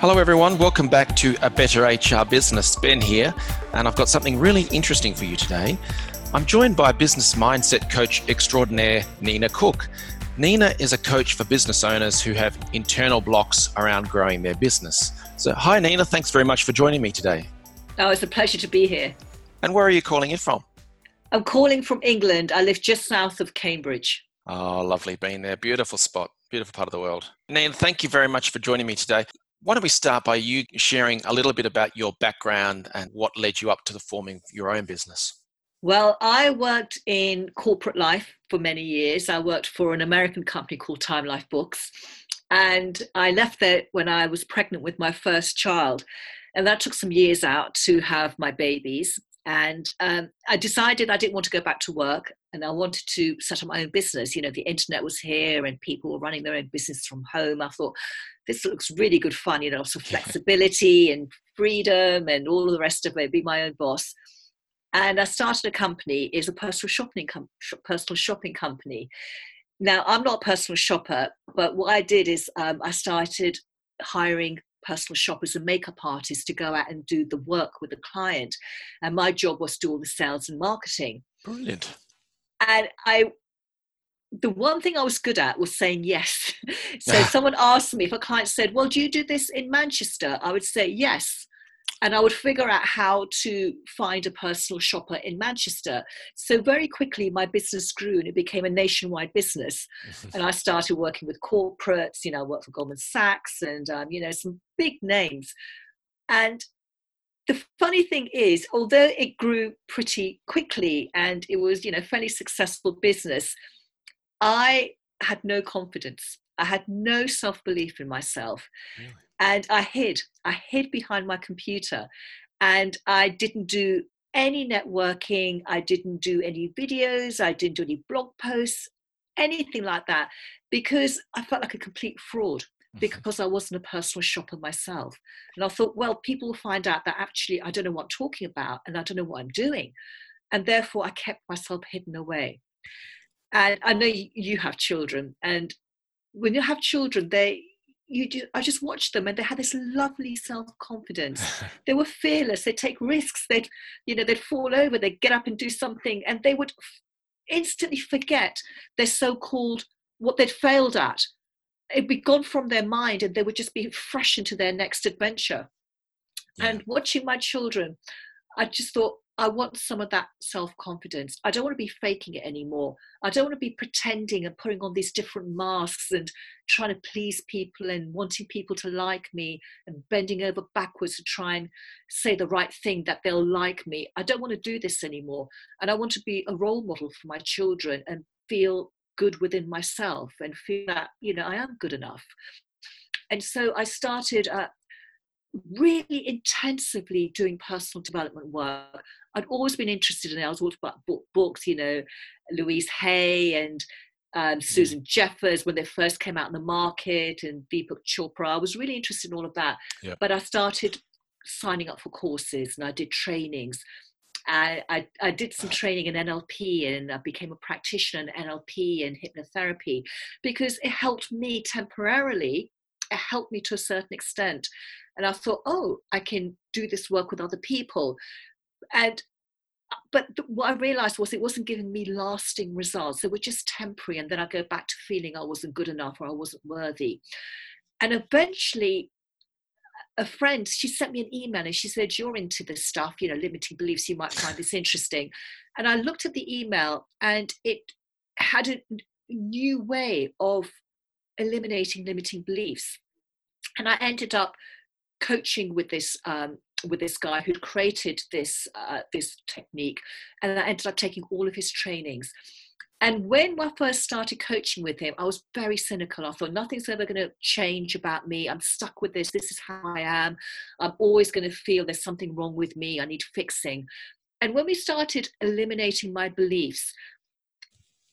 Hello, everyone. Welcome back to A Better HR Business. Ben here, and I've got something really interesting for you today. I'm joined by business mindset coach extraordinaire, Nina Cooke. Nina is a coach for business owners who have internal blocks around growing their business. So, hi, Nina. Thanks very much for joining me today. Oh, it's a pleasure to be here. And where are you calling in from? I'm calling from England. I live just south of Cambridge. Oh, lovely being there. Beautiful spot, beautiful part of the world. Nina, thank you very much for joining me today. Why don't we start by you sharing a little bit about your background and what led you up to the forming of your own business? Well, I worked in corporate life for many years. I worked for an American company called Time Life Books. And I left there when I was pregnant with my first child. And that took some years out to have my babies. And um, I decided I didn't want to go back to work and I wanted to set up my own business. You know, the internet was here and people were running their own business from home. I thought, this looks really good fun, you know, so flexibility and freedom and all the rest of it, be my own boss. And I started a company, is a personal shopping com- personal shopping company. Now I'm not a personal shopper, but what I did is um, I started hiring personal shoppers and makeup artists to go out and do the work with the client, and my job was to do all the sales and marketing. Brilliant. And I the one thing I was good at was saying yes. so someone asked me if a client said, Well, do you do this in Manchester? I would say yes. And I would figure out how to find a personal shopper in Manchester. So very quickly, my business grew and it became a nationwide business. and I started working with corporates. You know, I worked for Goldman Sachs and, um, you know, some big names. And the funny thing is, although it grew pretty quickly and it was, you know, fairly successful business, I had no confidence. I had no self belief in myself. Really? And I hid. I hid behind my computer and I didn't do any networking. I didn't do any videos. I didn't do any blog posts, anything like that, because I felt like a complete fraud mm-hmm. because I wasn't a personal shopper myself. And I thought, well, people will find out that actually I don't know what I'm talking about and I don't know what I'm doing. And therefore, I kept myself hidden away and I know you have children, and when you have children, they you do, I just watched them and they had this lovely self confidence. they were fearless. They'd take risks. They'd, you know, they'd fall over. They'd get up and do something, and they would instantly forget their so called what they'd failed at. It'd be gone from their mind, and they would just be fresh into their next adventure. Yeah. And watching my children, I just thought, I want some of that self confidence. I don't want to be faking it anymore. I don't want to be pretending and putting on these different masks and trying to please people and wanting people to like me and bending over backwards to try and say the right thing that they'll like me. I don't want to do this anymore. And I want to be a role model for my children and feel good within myself and feel that, you know, I am good enough. And so I started uh, really intensively doing personal development work. I'd always been interested in it. I was always about books, you know, Louise Hay and um, mm. Susan Jeffers when they first came out in the market and Deepak Chopra. I was really interested in all of that. Yeah. But I started signing up for courses and I did trainings. I, I, I, did some training in NLP and I became a practitioner in NLP and hypnotherapy because it helped me temporarily. It helped me to a certain extent. And I thought, oh, I can do this work with other people. And uh, but what I realized was it wasn't giving me lasting results. They were just temporary. And then I go back to feeling I wasn't good enough or I wasn't worthy. And eventually, a friend, she sent me an email and she said, You're into this stuff, you know, limiting beliefs, you might find this interesting. And I looked at the email and it had a new way of eliminating limiting beliefs. And I ended up coaching with this um, with this guy who'd created this uh, this technique, and I ended up taking all of his trainings. And when I first started coaching with him, I was very cynical. I thought nothing's ever going to change about me. I'm stuck with this. This is how I am. I'm always going to feel there's something wrong with me. I need fixing. And when we started eliminating my beliefs,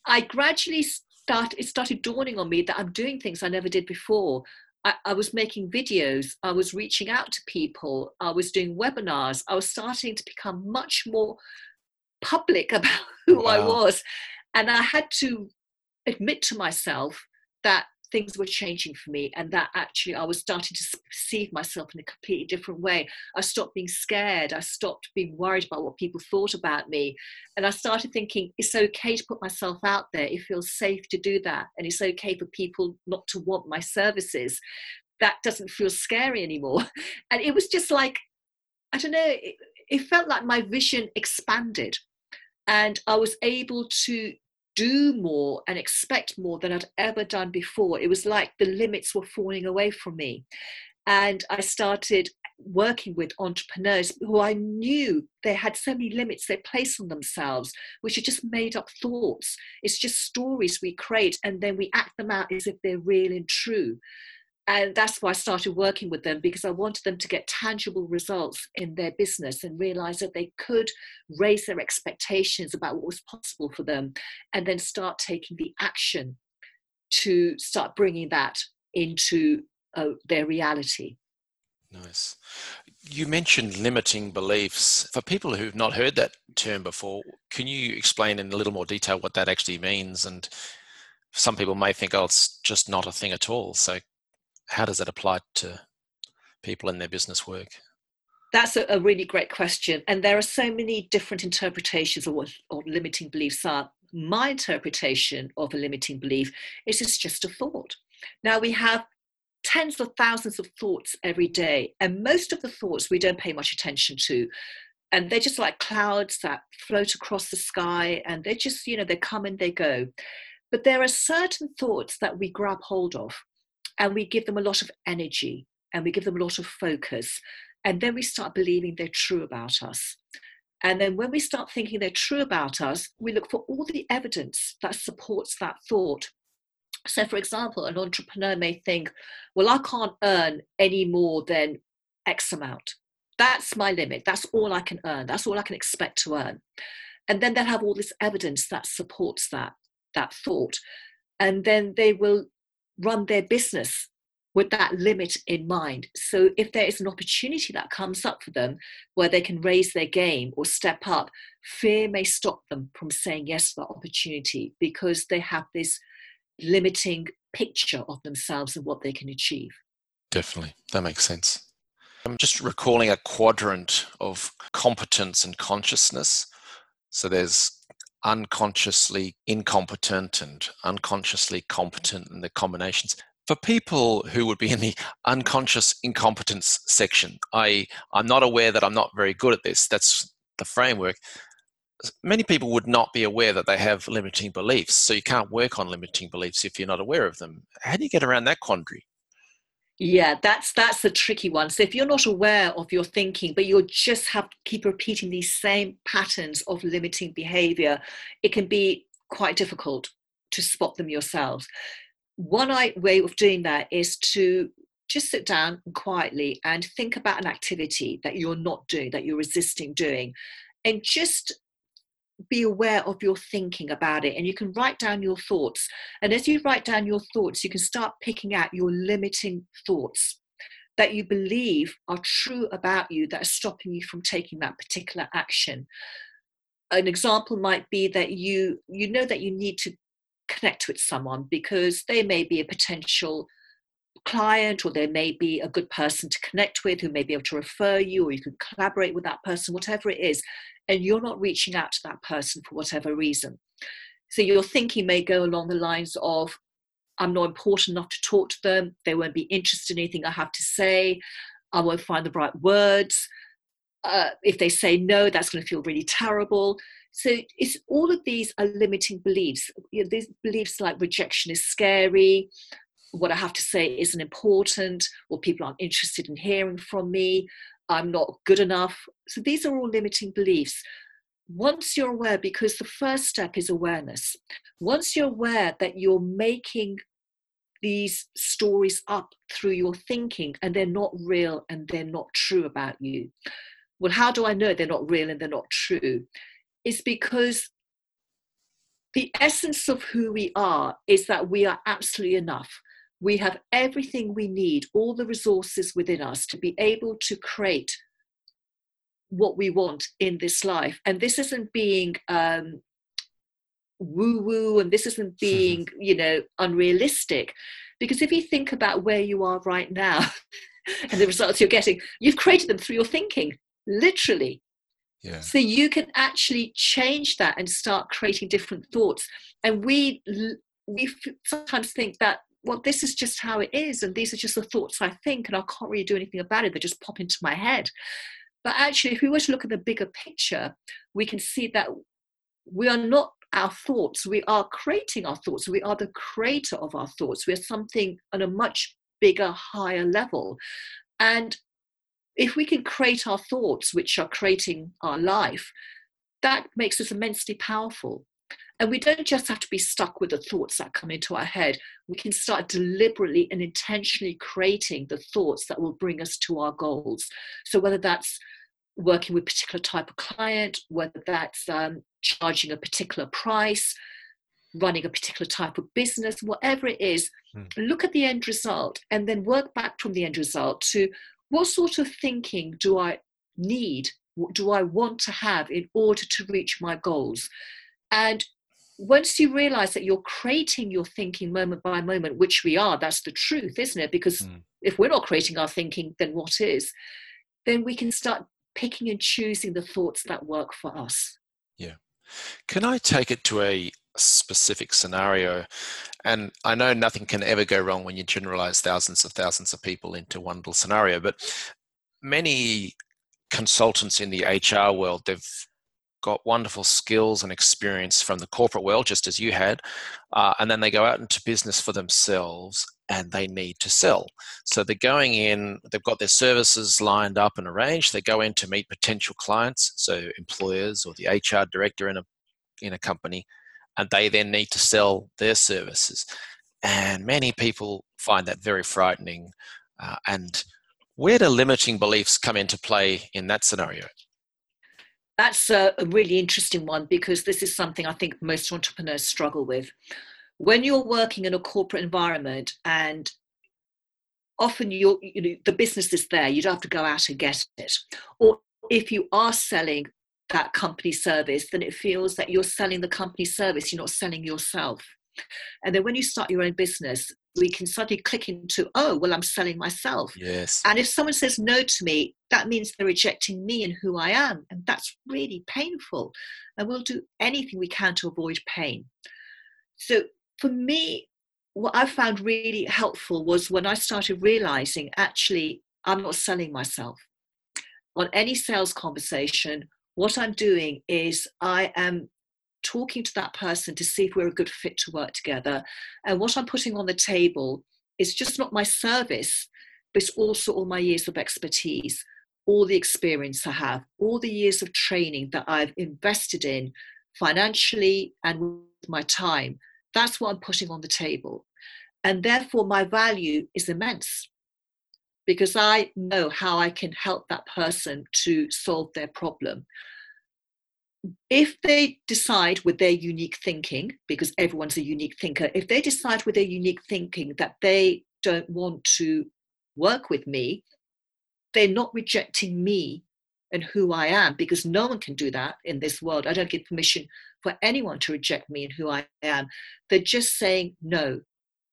I gradually started, it started dawning on me that I'm doing things I never did before. I, I, was making videos, I was reaching out to people, I was doing webinars, I was starting to become much more public about who wow. I was. And I had to admit to myself that things were changing for me and that actually I was starting to perceive myself in a completely different way. I stopped being scared. I stopped being worried about what people thought about me. And I started thinking it's okay to put myself out there. It feels safe to do that. And it's okay for people not to want my services. That doesn't feel scary anymore. And it was just like, I don't know, it, it felt like my vision expanded and I was able to do more and expect more than I'd ever done before. It was like the limits were falling away from me. And I started working with entrepreneurs who I knew they had so many limits they place on themselves, which are just made up thoughts. It's just stories we create and then we act them out as if they're real and true and that's why I started working with them because I wanted them to get tangible results in their business and realize that they could raise their expectations about what was possible for them and then start taking the action to start bringing that into uh, their reality. Nice. You mentioned limiting beliefs. For people who've not heard that term before, can you explain in a little more detail what that actually means? And some people may think, oh, it's just not a thing at all. So how does that apply to people in their business work? That's a, a really great question. And there are so many different interpretations of what limiting beliefs are. My interpretation of a limiting belief is it's just a thought. Now, we have tens of thousands of thoughts every day, and most of the thoughts we don't pay much attention to. And they're just like clouds that float across the sky, and they just, you know, they come and they go. But there are certain thoughts that we grab hold of and we give them a lot of energy and we give them a lot of focus. And then we start believing they're true about us. And then when we start thinking they're true about us, we look for all the evidence that supports that thought. So, for example, an entrepreneur may think, well, I can't earn any more than X amount. That's my limit. That's all I can earn. That's all I can expect to earn. And then they'll have all this evidence that supports that, that thought. And then they will run their business with that limit in mind. So if there is an opportunity that comes up for them where they can raise their game or step up, fear may stop them from saying yes to that opportunity because they have this limiting picture of themselves and what they can achieve. Definitely. That makes sense. I'm just recalling a quadrant of competence and consciousness. So there's unconsciously incompetent and unconsciously competent and the combinations. For people who would be in the unconscious incompetence section i i'm not aware that i'm not very good at this. That's the framework. Many people would not be aware that they have limiting beliefs so you can't work on limiting beliefs if you're not aware of them. How do you get around that quandary yeah, that's that's the tricky one. So if you're not aware of your thinking, but you just have to keep repeating these same patterns of limiting behavior, it can be quite difficult to spot them yourselves. One way of doing that is to just sit down quietly and think about an activity that you're not doing, that you're resisting doing, and just be aware of your thinking about it and you can write down your thoughts. And as you write down your thoughts you can start picking out your limiting thoughts that you believe are true about you that are stopping you from taking that particular action. An example might be that you you know that you need to connect with someone because they may be a potential client or they may be a good person to connect with who may be able to refer you or you can collaborate with that person whatever it is and you're not reaching out to that person for whatever reason. So your thinking may go along the lines of, I'm not important enough to talk to them, they won't be interested in anything I have to say, I won't find the right words. Uh, if they say no, that's going to feel really terrible. So it's all of these are limiting beliefs. You know, these beliefs like rejection is scary, what I have to say isn't important, or people aren't interested in hearing from me, I'm not good enough. So these are all limiting beliefs. Once you're aware, because the first step is awareness, once you're aware that you're making these stories up through your thinking and they're not real and they're not true about you, well, how do I know they're not real and they're not true? Is because the essence of who we are is that we are absolutely enough. We have everything we need, all the resources within us to be able to create what we want in this life. And this isn't being um, woo woo and this isn't being, you know, unrealistic. Because if you think about where you are right now and the results you're getting, you've created them through your thinking, literally. Yeah. So you can actually change that and start creating different thoughts. And we we sometimes think that well, this is just how it is, and these are just the thoughts I think, and I can't really do anything about it. They just pop into my head. But actually, if we were to look at the bigger picture, we can see that we are not our thoughts. We are creating our thoughts. We are the creator of our thoughts. We are something on a much bigger, higher level. And if we can create our thoughts, which are creating our life, that makes us immensely powerful. And we don't just have to be stuck with the thoughts that come into our head. We can start deliberately and intentionally creating the thoughts that will bring us to our goals. So, whether that's working with a particular type of client, whether that's um, charging a particular price, running a particular type of business, whatever it is, mm. look at the end result and then work back from the end result to what sort of thinking do I need? What do I want to have in order to reach my goals? And once you realize that you're creating your thinking moment by moment, which we are, that's the truth, isn't it? Because mm. if we're not creating our thinking, then what is? Then we can start picking and choosing the thoughts that work for us. Yeah. Can I take it to a specific scenario? And I know nothing can ever go wrong when you generalize thousands of thousands of people into one little scenario, but many consultants in the HR world, they've got wonderful skills and experience from the corporate world, just as you had, uh, and then they go out into business for themselves and they need to sell. So they're going in, they've got their services lined up and arranged. They go in to meet potential clients, so employers or the HR director in a in a company, and they then need to sell their services. And many people find that very frightening. Uh, and where do limiting beliefs come into play in that scenario? That's a, really interesting one because this is something I think most entrepreneurs struggle with. When you're working in a corporate environment and often you're, you know, the business is there, you don't have to go out and get it. Or if you are selling that company service, then it feels that you're selling the company service, you're not selling yourself. And then when you start your own business, we can suddenly click into, oh, well, I'm selling myself. Yes. And if someone says no to me, that means they're rejecting me and who I am. And that's really painful. And we'll do anything we can to avoid pain. So for me, what I found really helpful was when I started realizing actually, I'm not selling myself. On any sales conversation, what I'm doing is I am talking to that person to see if we're a good fit to work together. And what I'm putting on the table is just not my service, but it's also all my years of expertise, all the experience I have, all the years of training that I've invested in financially and with my time. That's what I'm putting on the table. And therefore, my value is immense because I know how I can help that person to solve their problem if they decide with their unique thinking, because everyone's a unique thinker, if they decide with their unique thinking that they don't want to work with me, they're not rejecting me and who I am, because no one can do that in this world. I don't give permission for anyone to reject me and who I am. They're just saying no,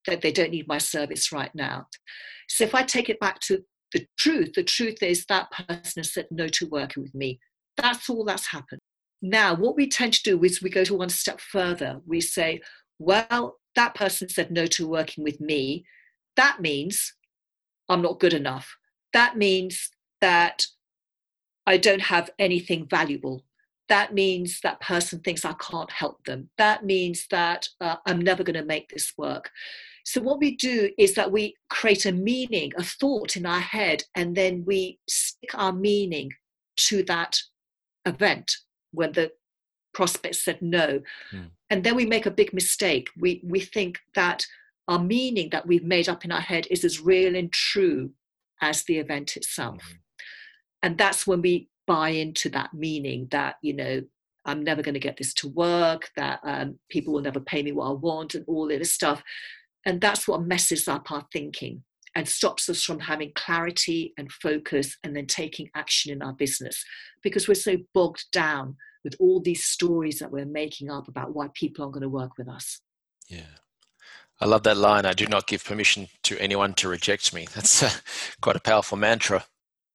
that they don't need my service right now. So if I take it back to the truth, the truth is that person has said no to working with me. That's all that's happened. Now, what we tend to do is we go to one step further. We say, well, that person said no to working with me. That means I'm not good enough. That means that I don't have anything valuable. That means that person thinks I can't help them. That means that uh, I'm never going to make this work. So, what we do is that we create a meaning, a thought in our head, and then we stick our meaning to that event when the prospect said no. Mm. And then we make a big mistake. We, we think that our meaning that we've made up in our head is as real and true as the event itself. Mm. And that's when we buy into that meaning that you know i'm never going to get this to work that um, people will never pay me what i want and all this stuff and that's what messes up our thinking and stops us from having clarity and focus and then taking action in our business because we're so bogged down with all these stories that we're making up about why people aren't going to work with us. Yeah. I love that line. I do not give permission to anyone to reject me. That's uh, quite a powerful mantra.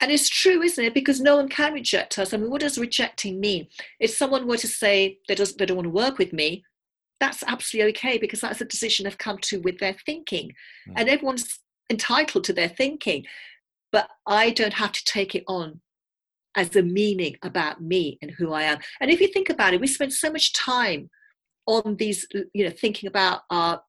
And it's true, isn't it? Because no one can reject us. I mean, what does rejecting mean? If someone were to say they, does, they don't want to work with me, that's absolutely okay because that's a decision they've come to with their thinking. Mm. And everyone's entitled to their thinking. But I don't have to take it on as a meaning about me and who I am. And if you think about it, we spend so much time on these, you know, thinking about our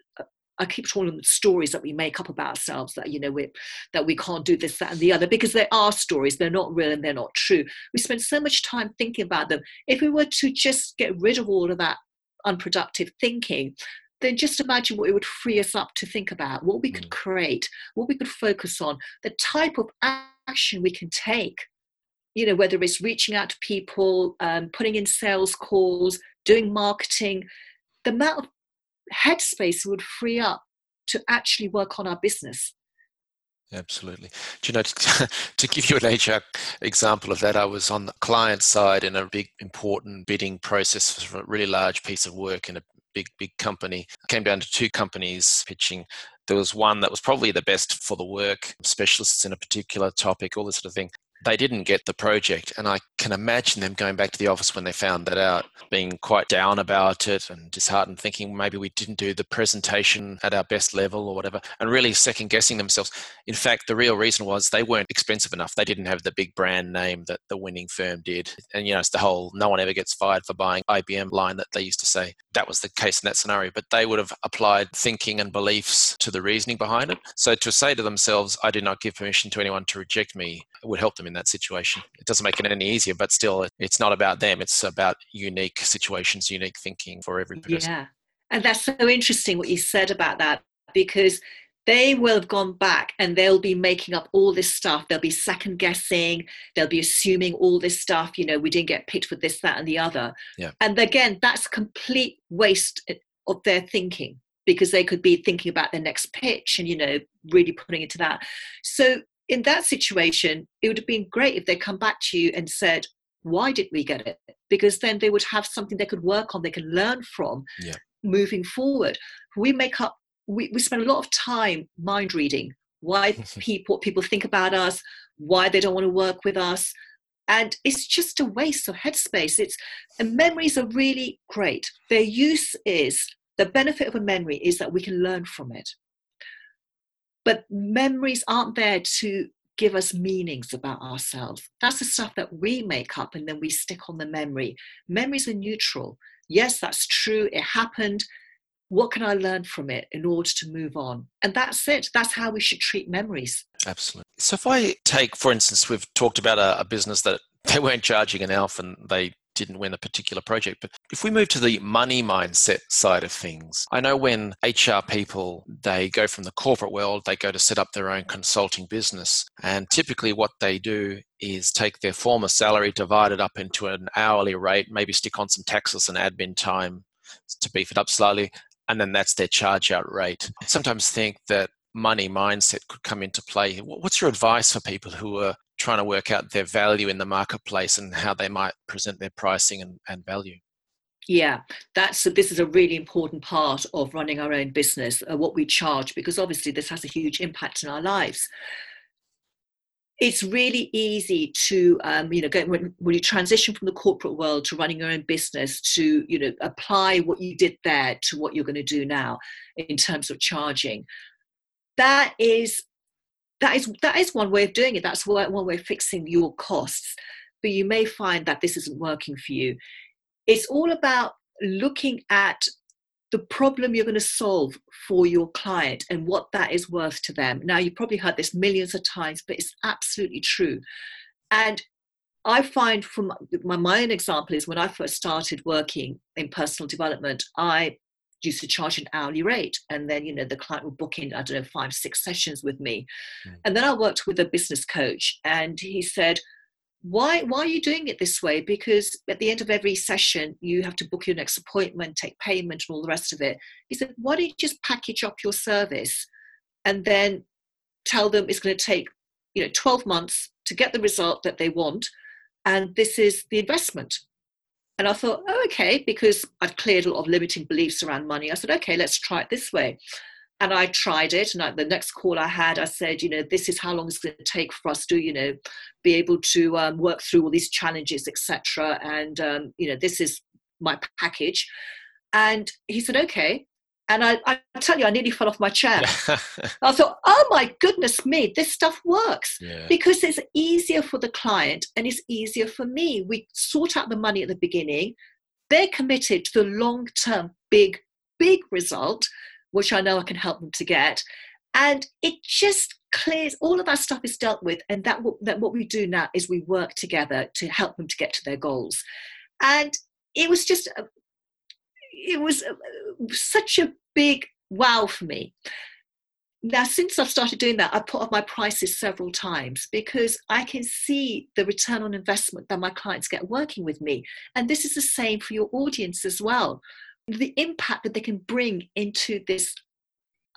I keep calling them stories that we make up about ourselves that you know we that we can't do this, that, and the other because they are stories. They're not real and they're not true. We spend so much time thinking about them. If we were to just get rid of all of that unproductive thinking, then just imagine what it would free us up to think about, what we could mm. create, what we could focus on, the type of action we can take you know, whether it's reaching out to people, um, putting in sales calls, doing marketing, the amount of headspace would free up to actually work on our business. Absolutely. Do you know, to, to, give you an HR example of that, I was on the client side in a big, important bidding process for a really large piece of work in a big, big company. Came down to two companies pitching. There was one that was probably the best for the work, specialists in a particular topic, all this sort of thing they didn't get the project. And I can imagine them going back to the office when they found that out, being quite down about it and disheartened, thinking maybe we didn't do the presentation at our best level or whatever, and really second guessing themselves. In fact, the real reason was they weren't expensive enough. They didn't have the big brand name that the winning firm did. And, you know, it's the whole no one ever gets fired for buying IBM line that they used to say. That was the case in that scenario. But they would have applied thinking and beliefs to the reasoning behind it. So to say to themselves, I did not give permission to anyone to reject me, would help them in that situation. It doesn't make it any easier, but still, it's not about them. It's about unique situations, unique thinking for every person. Yeah. And that's so interesting what you said about that because they will have gone back and they'll be making up all this stuff. They'll be second guessing. They'll be assuming all this stuff. You know, we didn't get picked for this, that, and the other. Yeah. And again, that's complete waste eh, of their thinking because they could be thinking about their next pitch and you know really putting into that. So in that situation, it would have been great if they come back to you and said, why didn't we get it? Because then they would have something they could work on, they can learn from yeah. moving forward. We make up, we, we spend a lot of time mind reading why people, what people think about us, why they don't want to work with us. And it's just a waste of headspace. It's and memories are really great. Their use is the benefit of a memory is that we can learn from it but memories aren't there to give us meanings about ourselves. That's the stuff that we make up and then we stick on the memory. Memories are neutral. Yes, that's true. It happened. What can I learn from it in order to move on? And that's it. That's how we should treat memories. Absolutely. So, if I take, for instance, we've talked about a, a business that they weren't charging enough and they didn't win a particular project. But if we move to the money mindset side of things, I know when HR people they go from the corporate world, they go to set up their own consulting business. And typically what they do is take their former salary, divide it up into an hourly rate, maybe stick on some taxes and admin time to beef it up slightly, and then that's their charge out rate. I sometimes think that money mindset could come into play. What's your advice for people who are trying to work out their value in the marketplace and how they might present their pricing and, and value. Yeah that's this is a really important part of running our own business uh, what we charge because obviously this has a huge impact in our lives. It's really easy to um, you know when, when you transition from the corporate world to running your own business to you know apply what you did there to what you're going to do now in terms of charging. That is that is that is one way of doing it. That's one way of fixing your costs. But you may find that this isn't working for you. It's all about looking at the problem you're going to solve for your client and what that is worth to them. Now you've probably heard this millions of times but it's absolutely true. And I find from my, my own example is when I first started working in personal development, I used to charge an hourly rate. And then you know the client would book in i don't know five six sessions with me. Mm. and then i worked with a business coach and he said why why are you doing it this way? Because at the end of every session you have to book your next appointment take payment and all the rest of it. He said why don't you just package up your service and then tell them it's going to take you know 12 months to get the result that they want and this is the investment and i thought oh okay because i've cleared a lot of limiting beliefs around money i said okay let's try it this way and I tried it. And I, the next call I had, I said, you know, this is how long it's going to take for us to, you know, be able to um, work through all these challenges, etc. And um, you know, this is my package. And he said, okay. And I, I tell you, I nearly fell off my chair. I thought, oh my goodness me, this stuff works yeah. because it's easier for the client and it's easier for me. We sort out the money at the beginning. They're committed to the long term, big, big result which I know I can help them to get. And it just clears all of that stuff is dealt with, and that, that what we do now is we work together to help them to get to their goals. And it was just, it was uh, such a big wow for me. Now, since I've started doing that, I've put up my prices several times because I can see the return on investment that my clients get working with me. And this is the same for your audience as well the impact that they can bring into this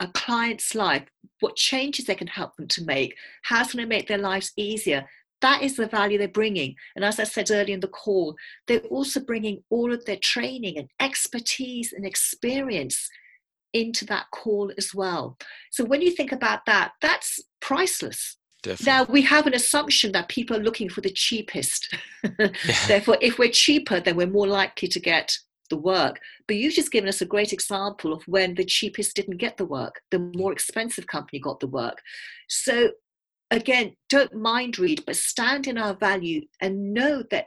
a client's life, what changes they can help them to make, how going to make their lives easier. That is the value they're bringing. And as I said earlier in the call, they're also bringing all of their training and expertise and experience into that call as well. So when you think about that, that's priceless. Definitely. Now we have an assumption that people are looking for the cheapest. yeah. Therefore, if we're cheaper, then we're more likely to get the work. But you've just given us a great example of when the cheapest didn't get the work, the more expensive company got the work. So again, don't mind read, but stand in our value and know that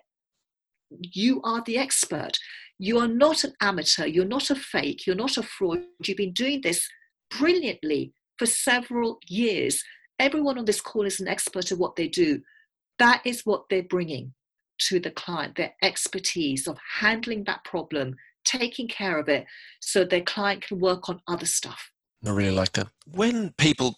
you are the expert. You are not an amateur, you're not a fake, you're not a fraud. You've been doing this brilliantly for several years. Everyone on this call is an expert at what they do. That is what they're bringing to the client, their expertise of handling that problem, taking care of it, so their client can work on other stuff. I really like that. When people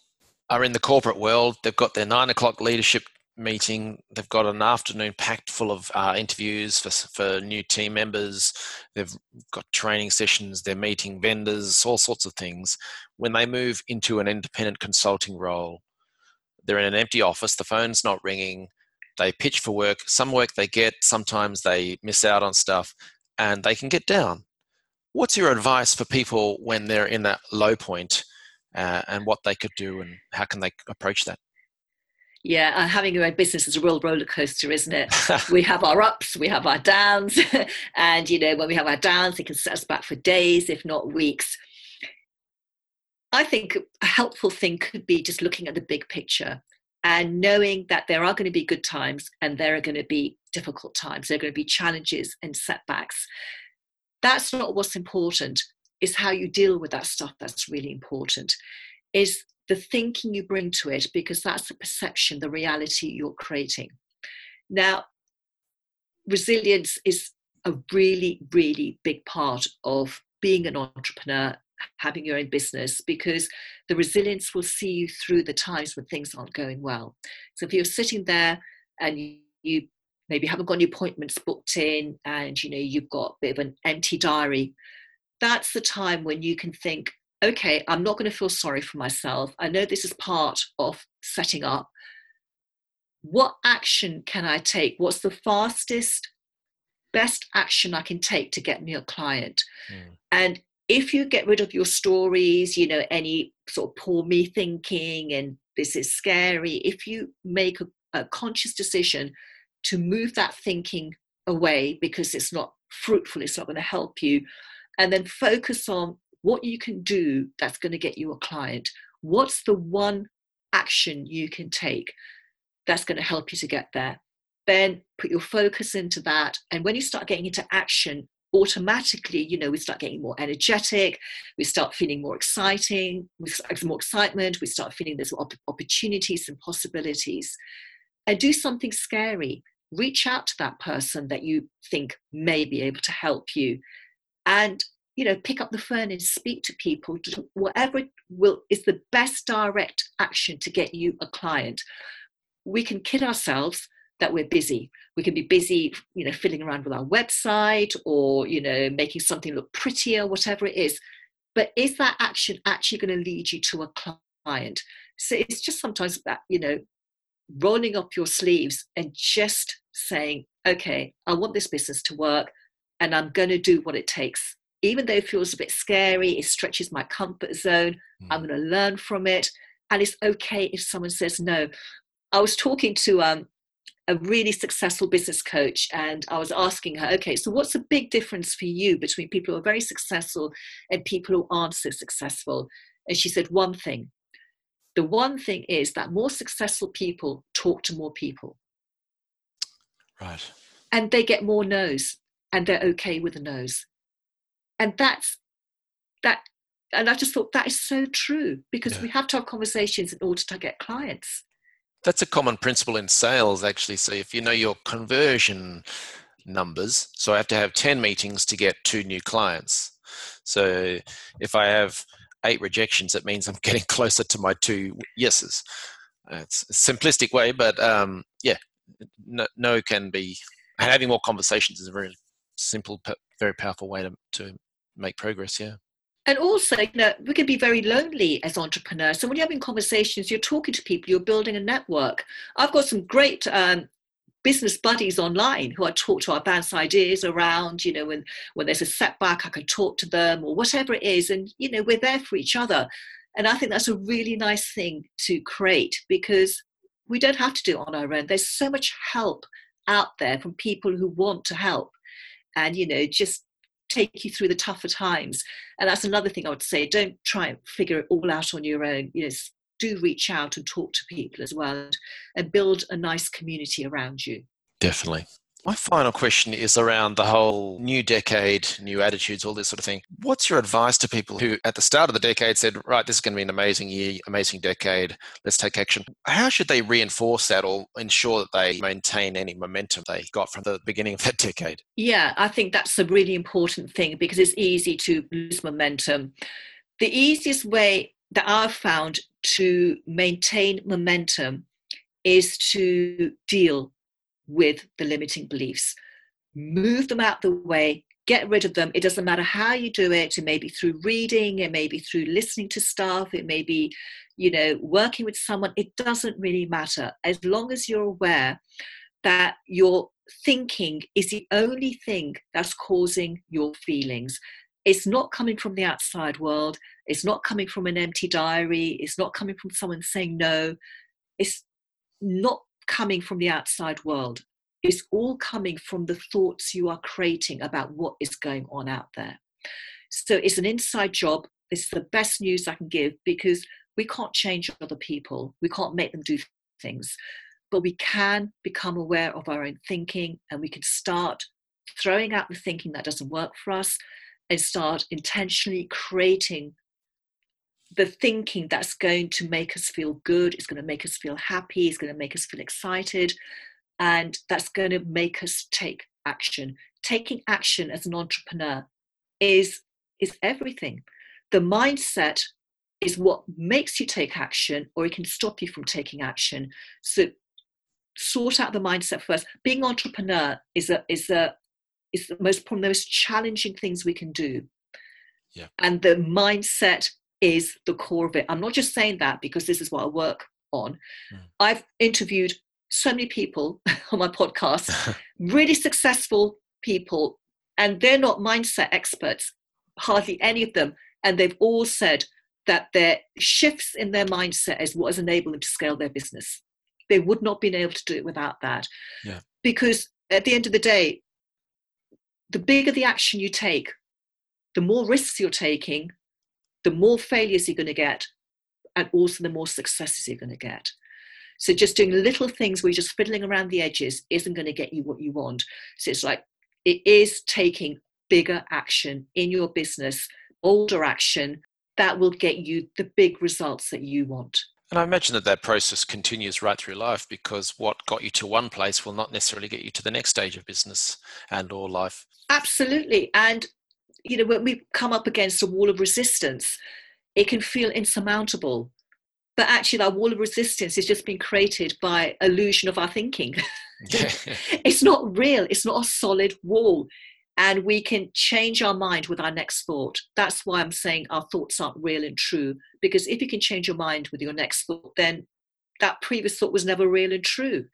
are in the corporate world, they've got their nine o'clock leadership meeting. They've got an afternoon packed full of uh, interviews for, for new team members. They've got training sessions. They're meeting vendors, all sorts of things. When they move into an independent consulting role, they're in an empty office. The phone's not ringing they pitch for work. Some work they get, sometimes they miss out on stuff, and they can get down. What's your advice for people when they're in that low point, uh, and what they could do, and how can they approach that? Yeah, uh, having your own business is a real roller coaster, isn't it? we have our ups, we have our downs, and you know when we have our downs, it can set us back for days, if not weeks. I think a helpful thing could be just looking at the big picture and knowing that there are going to be good times and there are going to be difficult times there are going to be challenges and setbacks that's not what's important is how you deal with that stuff that's really important is the thinking you bring to it because that's the perception the reality you're creating now resilience is a really really big part of being an entrepreneur having your own business because the resilience will see you through the times when things aren't going well. So if you're sitting there and you, maybe haven't got any appointments booked in and you know you've got a bit of an empty diary, that's the time when you can think, okay, I'm not going to feel sorry for myself. I know this is part of setting up. What action can I take? What's the fastest, best action I can take to get me a client? Mm. And if you get rid of your stories, you know, any sort of poor me thinking and this is scary, if you make a, a conscious decision to move that thinking away because it's not fruitful, it's not going to help you, and then focus on what you can do that's going to get you a client. What's the one action you can take that's going to help you to get there? Then put your focus into that. And when you start getting into action, automatically, you know, we start getting more energetic, we start feeling more exciting, we start more excitement, we start feeling there's opportunities and possibilities. And do something scary. Reach out to that person that you think may be able to help you. And you know, pick up the phone and speak to people. Whatever will is the best direct action to get you a client. We can kid ourselves that we're busy. We can be busy, you know, fiddling around with our website or, you know, making something look prettier, whatever it is. But is that action actually going to lead you to a client? So it's just sometimes that, you know, rolling up your sleeves and just saying, okay, I want this business to work and I'm going to do what it takes. Even though it feels a bit scary, it stretches my comfort zone, mm. I'm going to learn from it. And it's okay if someone says no. I was talking to um, a really successful business coach and I was asking her, okay, so what's the big difference for you between people who are very successful and people who aren't so successful? And she said, one thing. The one thing is that more successful people talk to more people. Right. And they get more no's and they're okay with the no's. And that's that and I just thought that is so true because yeah. we have to have conversations in order to get clients. That's a common principle in sales, actually. So if you know your conversion numbers, so I have to have 10 meetings to get two new clients. So if I have eight rejections, it means I'm getting closer to my two yeses. It's a simplistic way, but um, yeah, no, no can be having more conversations is a very simple, very powerful way to, to make progress. Yeah. And also, you know, we can be very lonely as entrepreneurs. So when you're having conversations, you're talking to people, you're building a network. I've got some great um, business buddies online who I talk to, I bounce ideas around, you know, when, when there's a setback, I can talk to them or whatever it is. And, you know, we're there for each other. And I think that's a really nice thing to create because we don't have to do it on our own. There's so much help out there from people who want to help. And, you know, just take you through the tougher times. And that's another thing I would say. Don't try and figure it all out on your own. You know, do reach out and talk to people as well and build a nice community around you. Definitely. My final question is around the whole new decade, new attitudes, all this sort of thing. What's your advice to people who, at the start of the decade, said, right, this is going to be an amazing year, amazing decade, let's take action? How should they reinforce that or ensure that they maintain any momentum they got from the beginning of that decade? Yeah, I think that's a really important thing because it's easy to lose momentum. The easiest way that I've found to maintain momentum is to deal with the limiting beliefs. Move them out the way, get rid of them. It doesn't matter how you do it. It may be through reading, it may be through listening to stuff, it may be, you know, working with someone. It doesn't really matter. As long as you're aware that your thinking is the only thing that's causing your feelings. It's not coming from the outside world. It's not coming from an empty diary. It's not coming from someone saying no. It's not coming from the outside world. It's all coming from the thoughts you are creating about what is going on out there. So it's an inside job. It's the best news I can give because we can't change other people. We can't make them do things. But we can become aware of our own thinking and we can start throwing out the thinking that doesn't work for us and start intentionally creating the thinking that's going to make us feel good, it's going to make us feel happy, it's going to make us feel excited, and that's going to make us take action. Taking action as an entrepreneur is is everything. The mindset is what makes you take action, or it can stop you from taking action. So sort out the mindset first. Being entrepreneur is a is a is the most one of the most challenging things we can do. Yeah. And the mindset is the core of it. I'm not just saying that because this is what I work on. Mm. I've interviewed so many people on my podcast, really successful people, and they're not mindset experts, hardly any of them. And they've all said that their shifts in their mindset is what has enabled them to scale their business. They would not have been able to do it without that. Yeah. Because at the end of the day, the bigger the action you take, the more risks you're taking, the more failures you're going to get, and also the more successes you're going to get. So just doing little things where you're just fiddling around the edges isn't going to get you what you want. So it's like it is taking bigger action in your business, older action that will get you the big results that you want. And I imagine that that process continues right through life because what got you to one place will not necessarily get you to the next stage of business and or life. Absolutely. And you know, when we come up against a wall of resistance, it can feel insurmountable. but actually that wall of resistance is just being created by illusion of our thinking. It's not real. It's not a solid wall. And we can change our mind with our next thought. That's why i'm saying our thoughts aren't real and true. Because if you can change your mind with your next thought then that previous thought was never real and true.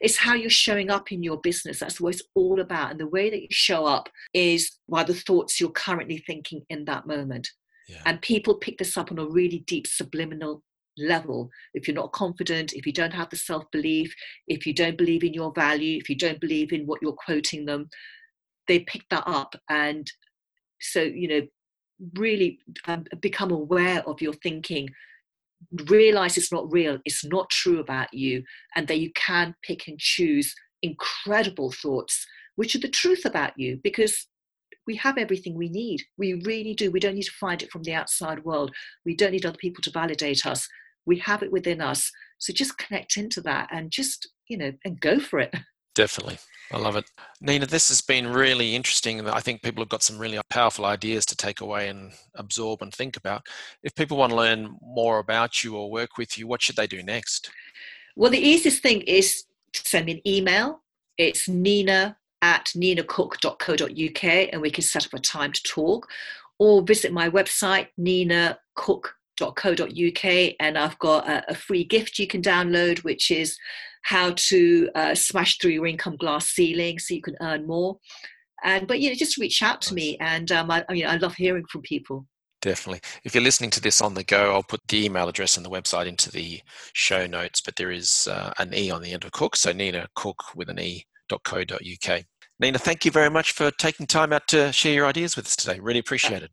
It's how you're showing up in your business. That's what it's all about. And the way that you show up is by the thoughts you're currently thinking in that moment. Yeah. And people pick this up on a really deep subliminal level. If you're not confident, if you don't have the self belief, if you don't believe in your value, if you don't believe in what you're quoting them, they pick that up. And so, you know, really um, become aware of your thinking realize it's not real, it's not true about you, and that you can pick and choose incredible thoughts which are the truth about you because we have everything we need. We really do. We don't need to find it from the outside world. We don't need other people to validate us. We have it within us. So just connect into that and just, you know, and go for it. Definitely. I love it. Nina, this has been really interesting. I think people have got some really powerful ideas to take away and absorb and think about. If people want to learn more about you or work with you, what should they do next? Well, the easiest thing is to send me an email. It's nina at ninacooke.co.uk and we can set up a time to talk or visit my website, ninacooke.co.uk, and I've got a, a free gift you can download, which is how to uh, smash through your income glass ceiling so you can earn more. And but you know, just reach out to me, and um, I, I mean, I love hearing from people. Definitely. If you're listening to this on the go, I'll put the email address and the website into the show notes. But there is uh, an e on the end of Cook, so Nina Cook with an e.co.uk. Nina, thank you very much for taking time out to share your ideas with us today. Really appreciate it.